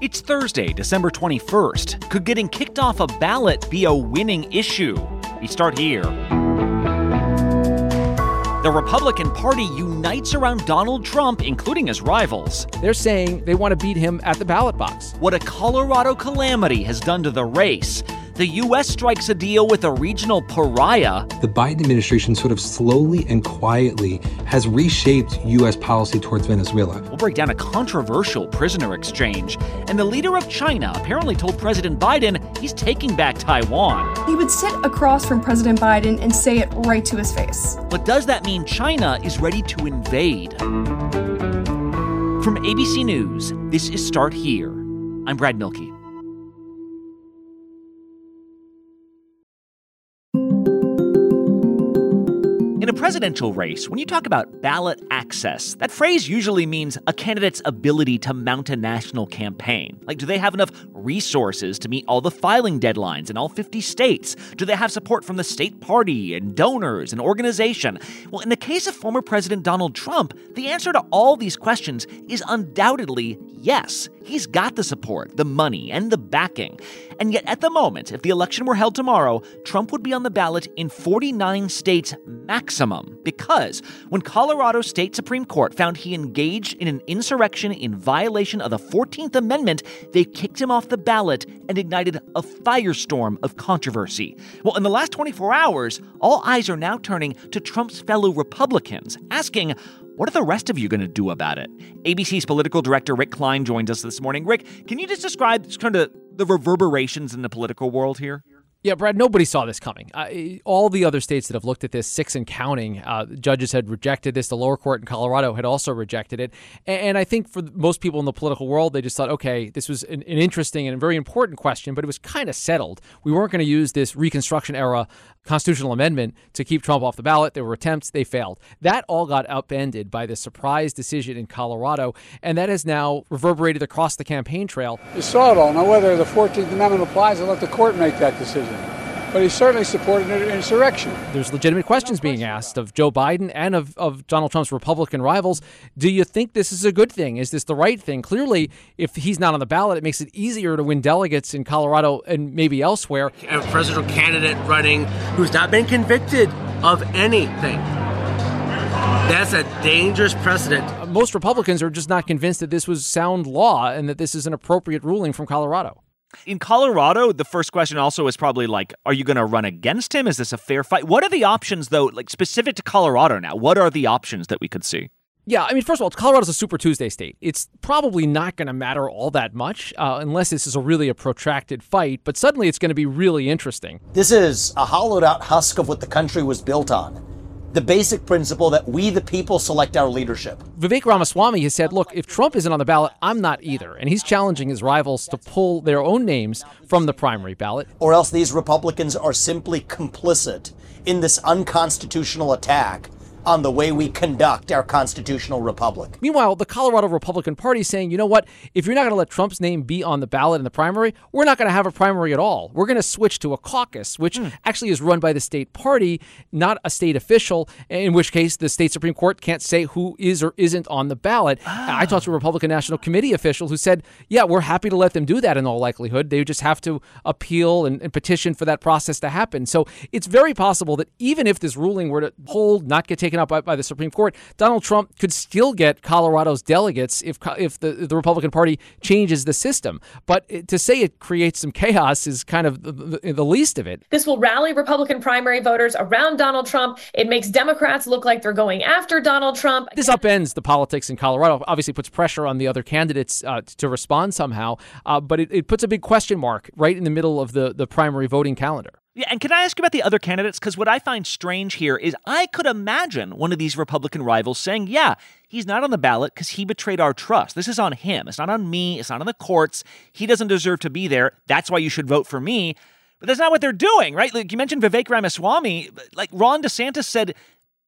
It's Thursday, December 21st. Could getting kicked off a ballot be a winning issue? We start here. The Republican Party unites around Donald Trump, including his rivals. They're saying they want to beat him at the ballot box. What a Colorado calamity has done to the race the U.S. strikes a deal with a regional pariah. The Biden administration sort of slowly and quietly has reshaped U.S. policy towards Venezuela. We'll break down a controversial prisoner exchange. And the leader of China apparently told President Biden he's taking back Taiwan. He would sit across from President Biden and say it right to his face. But does that mean China is ready to invade? From ABC News, this is Start Here. I'm Brad Mielke. In a presidential race, when you talk about ballot access, that phrase usually means a candidate's ability to mount a national campaign. Like, do they have enough resources to meet all the filing deadlines in all 50 states? Do they have support from the state party and donors and organization? Well, in the case of former President Donald Trump, the answer to all these questions is undoubtedly yes. He's got the support, the money, and the backing. And yet, at the moment, if the election were held tomorrow, Trump would be on the ballot in 49 states maximum. Because when Colorado State Supreme Court found he engaged in an insurrection in violation of the 14th Amendment, they kicked him off the ballot and ignited a firestorm of controversy. Well, in the last 24 hours, all eyes are now turning to Trump's fellow Republicans, asking, what are the rest of you going to do about it? ABC's political director Rick Klein joins us this morning. Rick, can you just describe kind of the reverberations in the political world here? Yeah, Brad, nobody saw this coming. All the other states that have looked at this, six and counting, uh, judges had rejected this. The lower court in Colorado had also rejected it. And, and, I think for most people in the political world, they just thought, okay, this was an, an interesting and very important question, but it was kind of settled. We weren't going to use this Reconstruction era constitutional amendment to keep Trump off the ballot. There were attempts, they failed. That all got upended by the surprise decision in Colorado, and that has now reverberated across the campaign trail. You saw it all. Now, whether the 14th Amendment applies, I'll let the court make that decision but he certainly supported an insurrection. There's legitimate questions being asked of Joe Biden and of, of Donald Trump's Republican rivals. Do you think this is a good thing? Is this the right thing? Clearly, if he's not on the ballot, it makes it easier to win delegates in Colorado and maybe elsewhere. A presidential candidate running who's not been convicted of anything. That's a dangerous precedent. Most Republicans are just not convinced that this was sound law and that this is an appropriate ruling from Colorado. In Colorado, the first question also is probably like, are you going to run against him? Is this a fair fight? What are the options, though, like specific to Colorado now? What are the options that we could see? Yeah, I mean, first of all, Colorado's a Super Tuesday state. It's probably not going to matter all that much uh, unless this is a really a protracted fight, but suddenly it's going to be really interesting. This is a hollowed out husk of what the country was built on the basic principle that we, the people, select our leadership. Vivek Ramaswamy has said, look, if Trump isn't on the ballot, I'm not either. And he's challenging his rivals to pull their own names from the primary ballot. Or else these Republicans are simply complicit in this unconstitutional attack on the way we conduct our constitutional republic. Meanwhile, the Colorado Republican Party is saying, you know what? If you're not going to let Trump's name be on the ballot in the primary, we're not going to have a primary at all. We're going to switch to a caucus, which mm. actually is run by the state party, not a state official, in which case the state Supreme Court can't say who is or isn't on the ballot. Ah. I talked to a Republican National Committee official who said, yeah, we're happy to let them do that in all likelihood. They just have to appeal and, and petition for that process to happen. So it's very possible that even if this ruling were to hold, not get taken taken up by, by, the Supreme Court, Donald Trump could still get Colorado's delegates if if the, the Republican Party changes the system. But to say it creates some chaos is kind of the, the, the least of it. This will rally Republican primary voters around Donald Trump. It makes Democrats look like they're going after Donald Trump. This upends the politics in Colorado. Obviously, puts pressure on the other candidates uh, to respond somehow. Uh, but it, it puts a big question mark right in the middle of the, the primary voting calendar. Yeah, and can I ask you about the other candidates? Because what I find strange here is I could imagine one of these Republican rivals saying, yeah, he's not on the ballot because he betrayed our trust. This is on him. It's not on me. It's not on the courts. He doesn't deserve to be there. That's why you should vote for me. But that's not what they're doing, right? Like you mentioned Vivek Ramaswamy. Like Ron DeSantis said,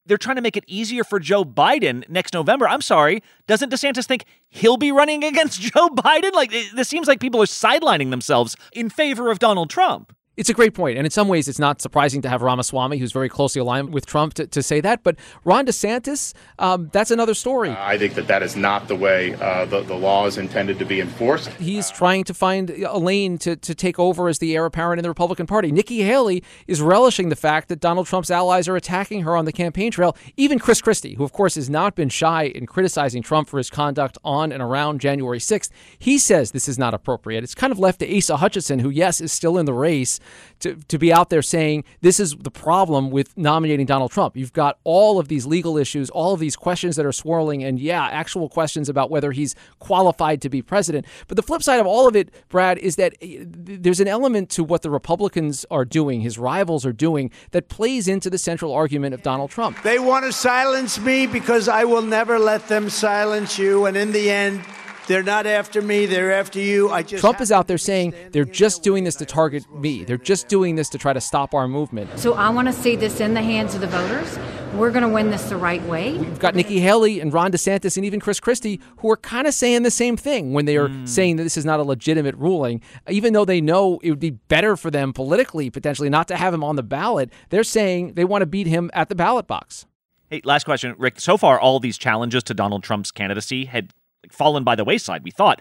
they're trying to make it easier for Joe Biden next November. I'm sorry. Doesn't DeSantis think he'll be running against Joe Biden? Like, this seems like people are sidelining themselves in favor of Donald Trump It's a great point. And in some ways, it's not surprising to have Ramaswamy, who's very closely aligned with Trump, to, to say that. But Ron DeSantis, um, that's another story. Uh, I think that that is not the way uh, the, the law is intended to be enforced. He's trying to find a lane to, to take over as the heir apparent in the Republican Party. Nikki Haley is relishing the fact that Donald Trump's allies are attacking her on the campaign trail. Even Chris Christie, who, of course, has not been shy in criticizing Trump for his conduct on and around January 6th, he says this is not appropriate. It's kind of left to Asa Hutchinson, who, yes, is still in the race, to, to be out there saying this is the problem with nominating Donald Trump. You've got all of these legal issues, all of these questions that are swirling, and yeah, actual questions about whether he's qualified to be president. But the flip side of all of it, Brad, is that eh, there's an element to what the Republicans are doing, his rivals are doing, that plays into the central argument of Donald Trump. They want to silence me because I will never let them silence you. And in the end, they're not after me. They're after you. I just Trump is out there saying they're just doing this to target me. They're just doing this to try to stop our movement. So I want to see this in the hands of the voters. We're going to win this the right way. We've got Nikki Haley and Ron DeSantis and even Chris Christie who are kind of saying the same thing when they are mm. saying that this is not a legitimate ruling, even though they know it would be better for them politically potentially not to have him on the ballot. They're saying they want to beat him at the ballot box. Hey, last question, Rick. So far, all these challenges to Donald Trump's candidacy had fallen by the wayside. We thought.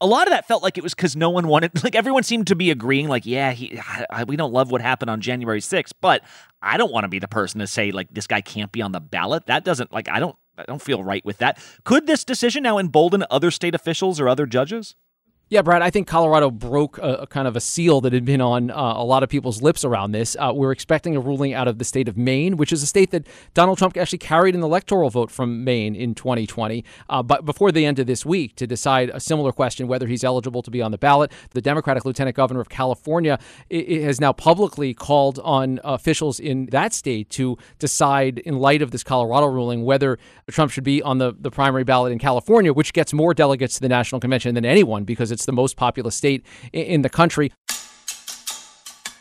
A lot of that felt like it was because no one wanted like everyone seemed to be agreeing like yeah he I, we don't love what happened on january 6th but i don't want to be the person to say like this guy can't be on the ballot. That doesn't like i don't i don't feel right with that. Could this decision now embolden other state officials or other judges yeah, Brad, I think Colorado broke a, a kind of a seal that had been on uh, a lot of people's lips around this. Uh, we're expecting a ruling out of the state of Maine, which is a state that Donald Trump actually carried an electoral vote from Maine in 2020, uh, but before the end of this week to decide a similar question whether he's eligible to be on the ballot. The Democratic Lieutenant Governor of California has now publicly called on officials in that state to decide, in light of this Colorado ruling, whether Trump should be on the, the primary ballot in California, which gets more delegates to the national convention than anyone because it's it's the most populous state in the country.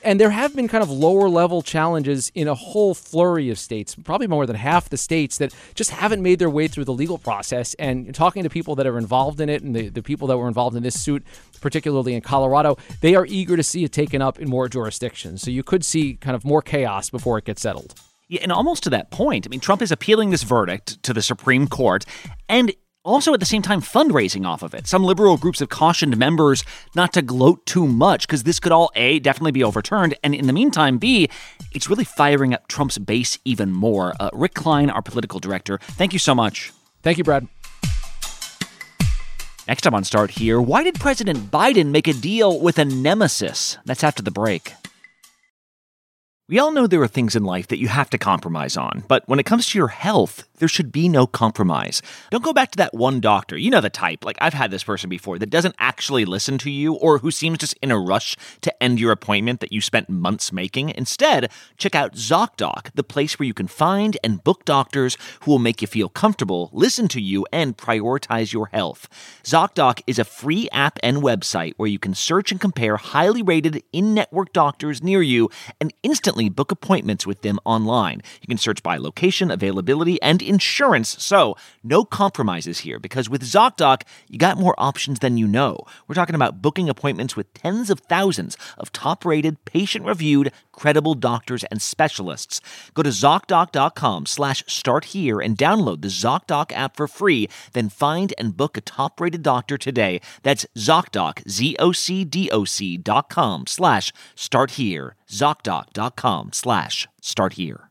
And there have been kind of lower level challenges in a whole flurry of states, probably more than half the states that just haven't made their way through the legal process. And talking to people that are involved in it and the, the people that were involved in this suit, particularly in Colorado, they are eager to see it taken up in more jurisdictions. So you could see kind of more chaos before it gets settled. Yeah, and almost to that point, I mean, Trump is appealing this verdict to the Supreme Court, and also at the same time fundraising off of it. Some liberal groups have cautioned members not to gloat too much because this could all A, definitely be overturned, and in the meantime, B, it's really firing up Trump's base even more. Uh, Rick Klein, our political director, thank you so much. Thank you, Brad. Next time on Start Here, why did President Biden make a deal with a nemesis? That's after the break. We all know there are things in life that you have to compromise on, but when it comes to your health, there should be no compromise. Don't go back to that one doctor. You know the type. Like, I've had this person before that doesn't actually listen to you or who seems just in a rush to end your appointment that you spent months making. Instead, check out ZocDoc, the place where you can find and book doctors who will make you feel comfortable, listen to you, and prioritize your health. ZocDoc is a free app and website where you can search and compare highly rated in network doctors near you and instantly book appointments with them online. You can search by location, availability, and insurance. So, no compromises here because with ZocDoc, you got more options than you know. We're talking about booking appointments with tens of thousands of top rated, patient reviewed, credible doctors and specialists. Go to ZocDoc.com slash start here and download the ZocDoc app for free. Then find and book a top rated doctor today. That's ZocDoc, Z O C D O C dot com slash start here. ZocDoc.com slash start here.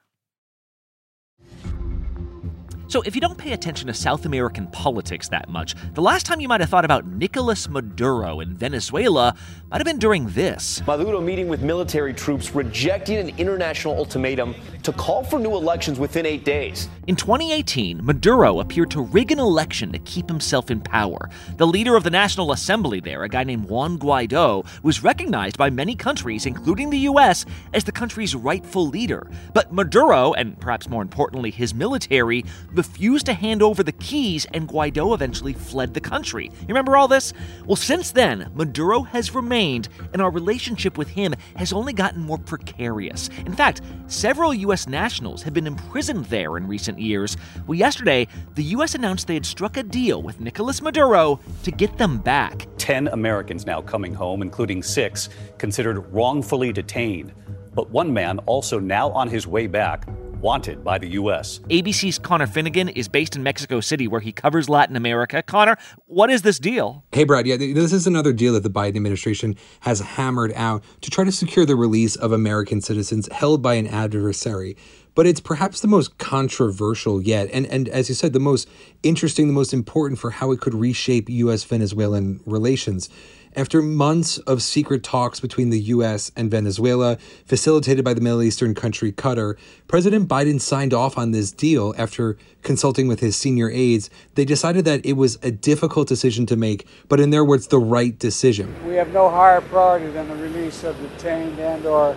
So, if you don't pay attention to South American politics that much, the last time you might have thought about Nicolas Maduro in Venezuela might have been during this. Maduro meeting with military troops rejecting an international ultimatum to call for new elections within eight days. In 2018, Maduro appeared to rig an election to keep himself in power. The leader of the National Assembly there, a guy named Juan Guaido, was recognized by many countries, including the US, as the country's rightful leader. But Maduro, and perhaps more importantly his military, refused to hand over the keys, and Guaido eventually fled the country. You remember all this? Well, since then, Maduro has remained, and our relationship with him has only gotten more precarious. In fact, several U.S. nationals have been imprisoned there in recent years. Well, yesterday, the U.S. announced they had struck a deal with Nicolas Maduro to get them back. Ten Americans now coming home, including six considered wrongfully detained. But one man also now on his way back wanted by the U.S. ABC's Conor Finnegan is based in Mexico City, where he covers Latin America. Conor, what is this deal? Hey, Brad. Yeah, this is another deal that the Biden administration has hammered out to try to secure the release of American citizens held by an adversary. But it's perhaps the most controversial yet, and and as you said, the most interesting, the most important for how it could reshape U.S. Venezuelan relations. After months of secret talks between the U.S. and Venezuela, facilitated by the Middle Eastern country Qatar, President Biden signed off on this deal after consulting with his senior aides. They decided that it was a difficult decision to make, but in their words, the right decision. We have no higher priority than the release of detained and/or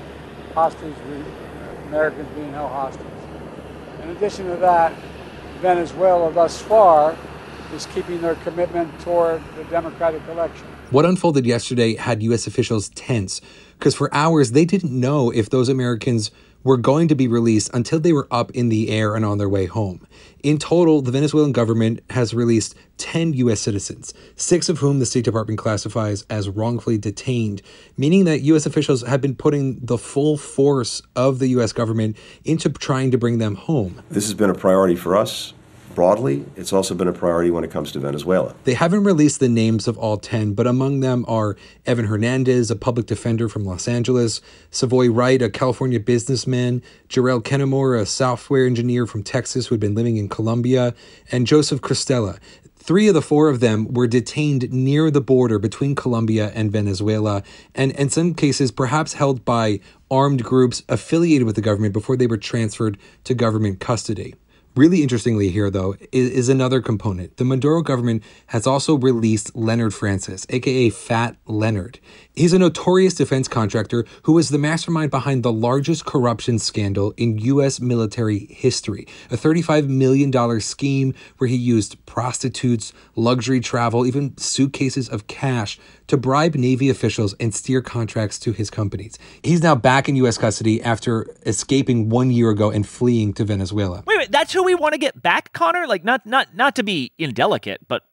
hostage Americans being held hostage. In addition to that, Venezuela thus far is keeping their commitment toward the democratic election. What unfolded yesterday had U.S. officials tense because for hours they didn't know if those Americans were going to be released until they were up in the air and on their way home. In total, the Venezuelan government has released 10 U.S. citizens, six of whom the State Department classifies as wrongfully detained, meaning that U.S. officials have been putting the full force of the U.S. government into trying to bring them home. This has been a priority for us broadly, it's also been a priority when it comes to Venezuela. They haven't released the names of all 10, but among them are Eyvin Hernandez, a public defender from Los Angeles, Savoy Wright, a California businessman, Jerrel Kenemore, a software engineer from Texas who had been living in Colombia, and Joseph Cristela. Three of the four of them were detained near the border between Colombia and Venezuela, and in some cases, perhaps held by armed groups affiliated with the government before they were transferred to government custody. Really interestingly, here though, is, is, another component. The Maduro government has also released Leonard Francis, aka Fat Leonard. He's a notorious defense contractor who was the mastermind behind the largest corruption scandal in U.S. military history a $35 million scheme where he used prostitutes, luxury travel, even suitcases of cash to bribe Navy officials and steer contracts to his companies. He's now back in U.S. custody after escaping one year ago and fleeing to Venezuela. Wait, wait, that's who we want to get back, Conor? Like, not not not to be indelicate, but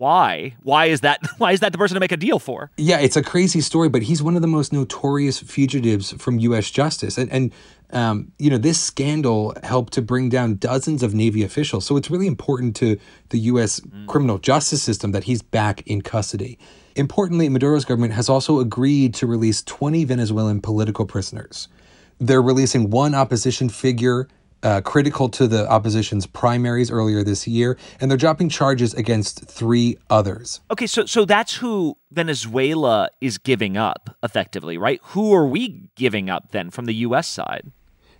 why? Why is that? Why is that the person to make a deal for? Yeah, it's a crazy story, but he's one of the most notorious fugitives from U.S. justice, and and um, you know this scandal helped to bring down dozens of Navy officials. So it's really important to the U.S. Mm. criminal justice system that he's back in custody. Importantly, Maduro's government has also agreed to release 20 Venezuelan political prisoners. They're releasing one opposition figure uh, critical to the opposition's primaries earlier this year, and they're dropping charges against three others. Okay, so so that's who Venezuela is giving up, effectively, right? Who are we giving up then from the U.S. side?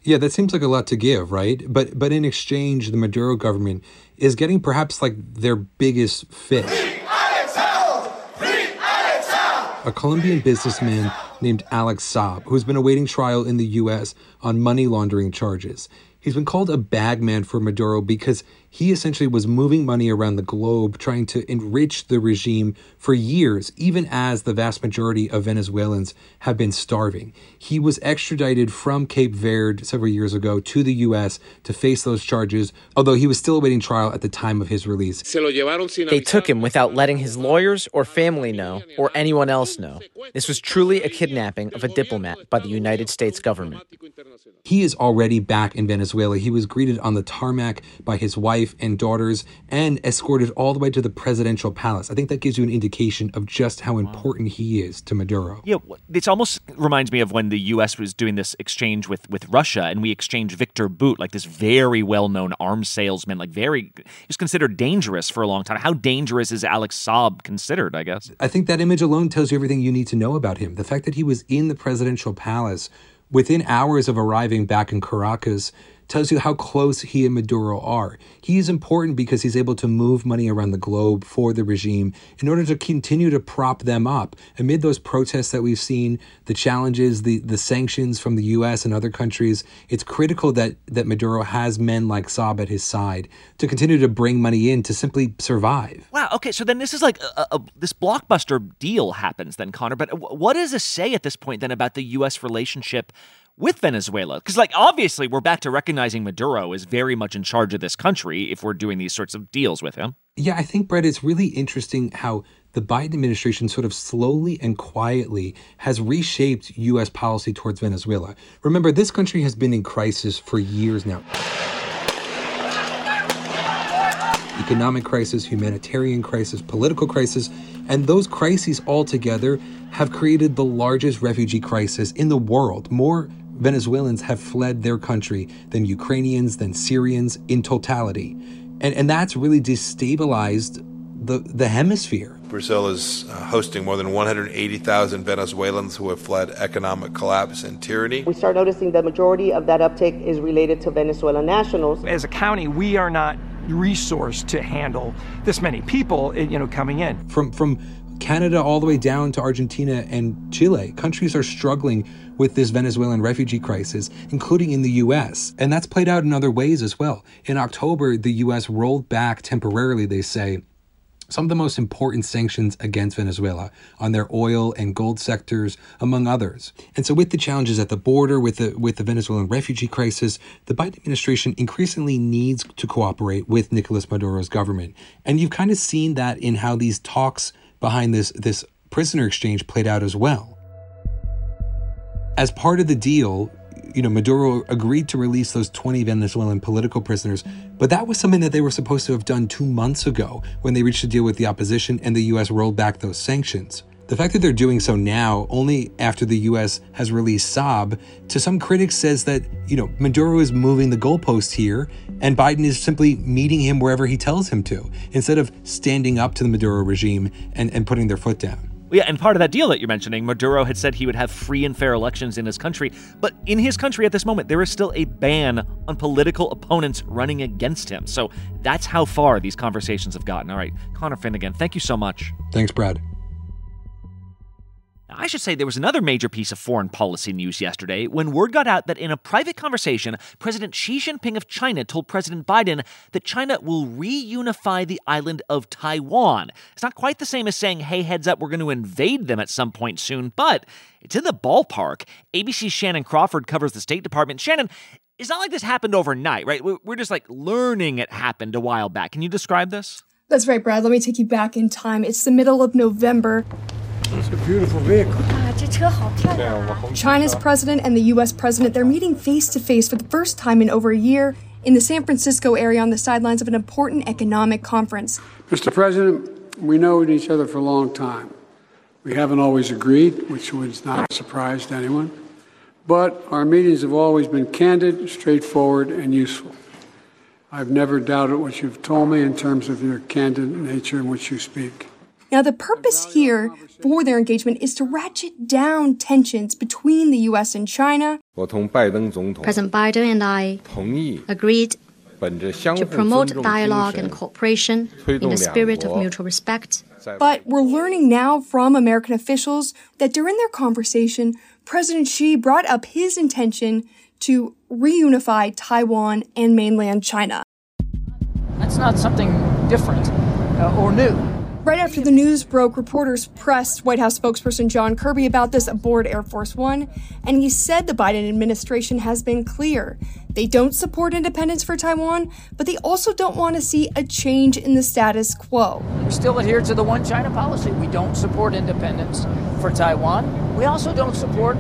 Yeah, that seems like a lot to give, right? But but in exchange, the Maduro government is getting perhaps like their biggest fish. A Colombian businessman named Alex Saab, who's been awaiting trial in the U.S. on money laundering charges. He's been called a bagman for Maduro because he essentially was moving money around the globe trying to enrich the regime for years, even as the vast majority of Venezuelans have been starving. He was extradited from Cape Verde several years ago to the U.S. to face those charges, although he was still awaiting trial at the time of his release. They took him without letting his lawyers or family know, or anyone else know. This was truly a kidnapping of a diplomat by the United States government. He is already back in Venezuela. He was greeted on the tarmac by his wife and daughters and escorted all the way to the presidential palace. I think that gives you an indication of just how important he is to Maduro. Yeah, this almost reminds me of when the U.S. was doing this exchange with, with Russia, and we exchanged Victor Bout, like this very well known arms salesman, like very, he's considered dangerous for a long time. How dangerous is Alex Saab considered, I guess? I think that image alone tells you everything you need to know about him. The fact that he was in the presidential palace within hours of arriving back in Caracas tells you how close he and Maduro are. He is important because he's able to move money around the globe for the regime in order to continue to prop them up. Amid those protests that we've seen, the challenges, the, the sanctions from the US and other countries, it's critical that, that Maduro has men like Saab at his side to continue to bring money in to simply survive. Wow. Okay. So then this is like a, a, this blockbuster deal happens then, Conor. But what does this say at this point then about the U.S. relationship with Venezuela? Because, like, obviously, we're back to recognizing Maduro is very much in charge of this country if we're doing these sorts of deals with him. Yeah, I think, Brett, it's really interesting how the Biden administration sort of slowly and quietly has reshaped U.S. policy towards Venezuela. Remember, this country has been in crisis for years now. Economic crisis, humanitarian crisis, political crisis, and those crises all together have created the largest refugee crisis in the world. More Venezuelans have fled their country than Ukrainians, than Syrians in totality. And, and that's really destabilized the, the hemisphere. Brazil is uh, hosting more than 180,000 Venezuelans who have fled economic collapse and tyranny. We start noticing the majority of that uptake is related to Venezuelan nationals. As a county, we are not resourced to handle this many people, you know, coming in. From from Canada all the way down to Argentina and Chile, countries are struggling with this Venezuelan refugee crisis, including in the US. And that's played out in other ways as well. In October, the US rolled back temporarily, they say, some of the most important sanctions against Venezuela on their oil and gold sectors, among others. And so, with the challenges at the border, with the with the Venezuelan refugee crisis, the Biden administration increasingly needs to cooperate with Nicolas Maduro's government. And you've kind of seen that in how these talks behind this this prisoner exchange played out as well. As part of the deal, you know, Maduro agreed to release those 20 Venezuelan political prisoners, but that was something that they were supposed to have done two months ago when they reached a deal with the opposition and the U.S. rolled back those sanctions. The fact that they're doing so now, only after the U.S. has released Saab, to some critics says that, you know, Maduro is moving the goalpost here and Biden is simply meeting him wherever he tells him to, instead of standing up to the Maduro regime and, and putting their foot down. Yeah, and part of that deal that you're mentioning, Maduro had said he would have free and fair elections in his country. But in his country at this moment, there is still a ban on political opponents running against him. So that's how far these conversations have gotten. All right, Conor Finnegan, thank you so much. Thanks, Brad. I should say there was another major piece of foreign policy news yesterday when word got out that in a private conversation, President Xi Jinping of China told President Biden that China will reunify the island of Taiwan. It's not quite the same as saying, hey, heads up, we're going to invade them at some point soon, but it's in the ballpark. ABC's Shannon Crawford covers the State Department. Shannon, it's not like this happened overnight, right? We're just like learning it happened a while back. Can you describe this? That's right, Brad. Let me take you back in time. It's the middle of November. It's a beautiful vehicle. Ah, China's president and the U.S. president, they're meeting face to face for the first time in over a year in the San Francisco area on the sidelines of an important economic conference. Mr. President, we know each other for a long time. We haven't always agreed, which would not surprise anyone. But our meetings have always been candid, straightforward, and useful. I've never doubted what you've told me in terms of your candid nature in which you speak. Now, the purpose here for their engagement is to ratchet down tensions between the U.S. and China. President Biden and I agreed to promote dialogue and cooperation in the spirit of mutual respect. But we're learning now from American officials that during their conversation, President Xi brought up his intention to reunify Taiwan and mainland China. That's not something different uh, or new. Right after the news broke, reporters pressed White House spokesperson John Kirby about this aboard Air Force One, and he said the Biden administration has been clear. They don't support independence for Taiwan, but they also don't want to see a change in the status quo. We still adhere to the one China policy. We don't support independence for Taiwan. We also don't support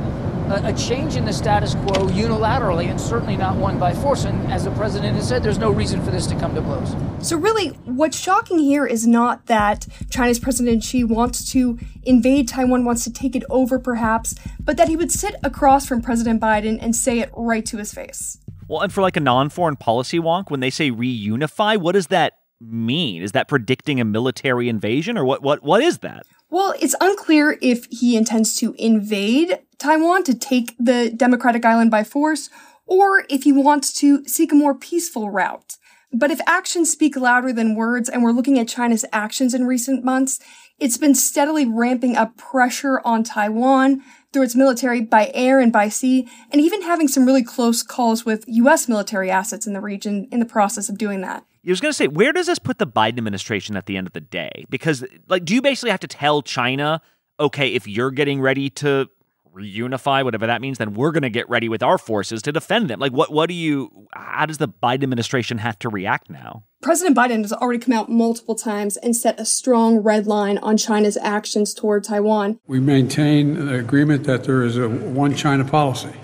a, a change in the status quo unilaterally, and certainly not one by force. And as the president has said, there's no reason for this to come to blows. So, really, what's shocking here is not that China's President Xi wants to invade Taiwan, wants to take it over perhaps, but that he would sit across from President Biden and say it right to his face. Well, and for like a non foreign policy wonk, when they say reunify, what does that mean? Is that predicting a military invasion or what what what is that? Well, it's unclear if he intends to invade Taiwan to take the democratic island by force or if he wants to seek a more peaceful route. But if actions speak louder than words and we're looking at China's actions in recent months, it's been steadily ramping up pressure on Taiwan through its military by air and by sea, and even having some really close calls with U.S. military assets in the region in the process of doing that. I was going to say, where does this put the Biden administration at the end of the day? Because, like, do you basically have to tell China, okay, if you're getting ready to reunify, whatever that means, then we're going to get ready with our forces to defend them? Like, what, what do you, how does the Biden administration have to react now? President Biden has already come out multiple times and set a strong red line on China's actions toward Taiwan. We maintain the agreement that there is a one China policy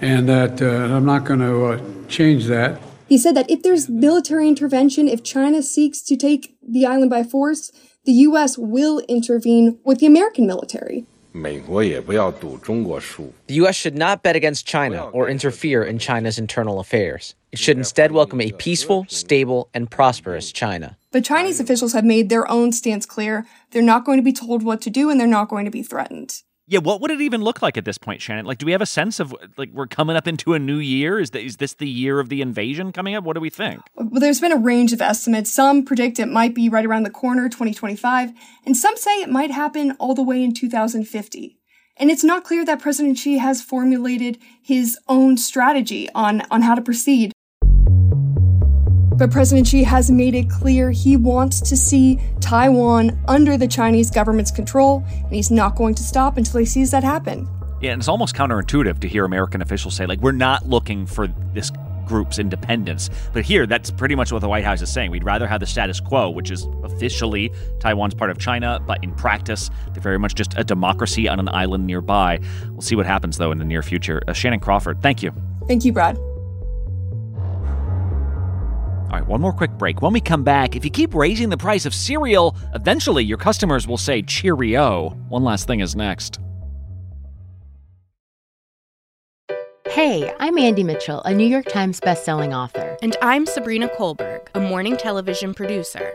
and that uh, I'm not going to uh, change that. He said that if there's military intervention, if China seeks to take the island by force, the U.S. will intervene with the American military. The U.S. should not bet against China or interfere in China's internal affairs. It should instead welcome a peaceful, stable, and prosperous China. But Chinese officials have made their own stance clear. They're not going to be told what to do and they're not going to be threatened. Yeah, what would it even look like at this point, Shannon? Like, do we have a sense of like we're coming up into a new year? Is that is this the year of the invasion coming up? What do we think? Well, there's been a range of estimates. Some predict it might be right around the corner, 2025, and some say it might happen all the way in 2050. And it's not clear that President Xi has formulated his own strategy on, on how to proceed. But President Xi has made it clear he wants to see Taiwan under the Chinese government's control, and he's not going to stop until he sees that happen. Yeah, and it's almost counterintuitive to hear American officials say, like, we're not looking for this group's independence. But here, that's pretty much what the White House is saying. We'd rather have the status quo, which is officially Taiwan's part of China, but in practice, they're very much just a democracy on an island nearby. We'll see what happens, though, in the near future. Uh, Shannon Crawford, thank you. Thank you, Brad. All right, one more quick break. When we come back, if you keep raising the price of cereal, eventually your customers will say Cheerio. One last thing is next. Hey, I'm Andie Mitchell, a New York Times bestselling author. And I'm Sabrina Kohlberg, a morning television producer.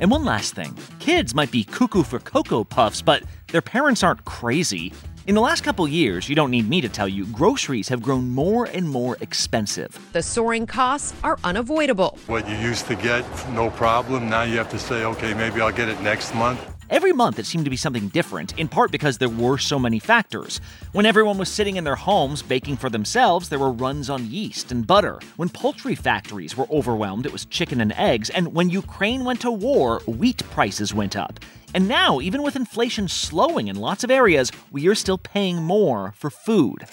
And one last thing kids might be cuckoo for Cocoa Puffs, but their parents aren't crazy. In the last couple years, you don't need me to tell you, groceries have grown more and more expensive. The soaring costs are unavoidable. What you used to get, no problem. Now you have to say, okay, maybe I'll get it next month. Every month, it seemed to be something different, in part because there were so many factors. When everyone was sitting in their homes baking for themselves, there were runs on yeast and butter. When poultry factories were overwhelmed, it was chicken and eggs. And when Ukraine went to war, wheat prices went up. And now, even with inflation slowing in lots of areas, we are still paying more for food.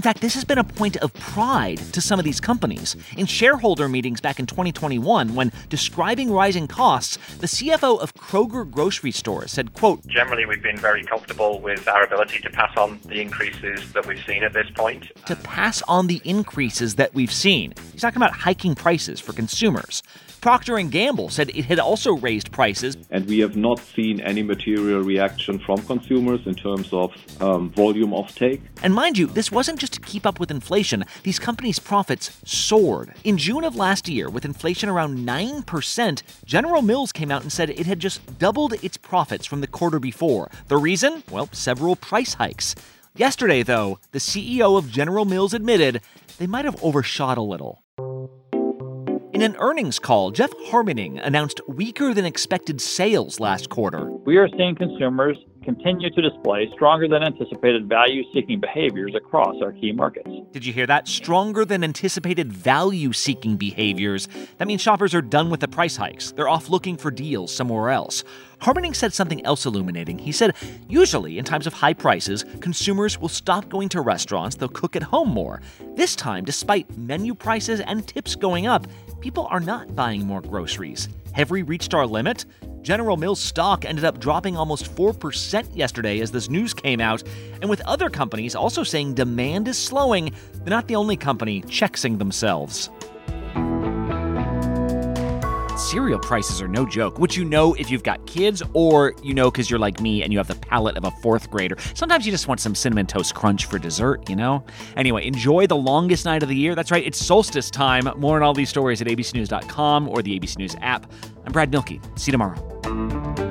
In fact, this has been a point of pride to some of these companies. In shareholder meetings back in 2021, when describing rising costs, the CFO of Kroger grocery stores said, quote, Generally, we've been very comfortable with our ability to pass on the increases that we've seen at this point. To pass on the increases that we've seen. He's talking about hiking prices for consumers. Procter & Gamble said it had also raised prices. And we have not seen any material reaction from consumers in terms of um, volume of take. And mind you, this wasn't just just to keep up with inflation, these companies' profits soared. In June of last year, with inflation around 9%, General Mills came out and said it had just doubled its profits from the quarter before. The reason? Well, several price hikes. Yesterday, though, the CEO of General Mills admitted they might have overshot a little. In an earnings call, Jeff Harmening announced weaker than expected sales last quarter. We are seeing consumers continue to display stronger than anticipated value seeking behaviors across our key markets. Did you hear that? Stronger than anticipated value seeking behaviors. That means shoppers are done with the price hikes. They're off looking for deals somewhere else. Harmening said something else illuminating. He said, usually in times of high prices, consumers will stop going to restaurants, they'll cook at home more. This time, despite menu prices and tips going up, people are not buying more groceries. Have we reached our limit? General Mills stock ended up dropping almost 4% yesterday as this news came out, and with other companies also saying demand is slowing, they're not the only company chexing themselves cereal prices are no joke, which you know if you've got kids or you know because you're like me and you have the palate of a fourth grader. Sometimes you just want some cinnamon toast crunch for dessert, you know? Anyway, enjoy the longest night of the year. That's right, it's solstice time. More on all these stories at abcnews.com or the ABC News app. I'm Brad Mielke. See you tomorrow.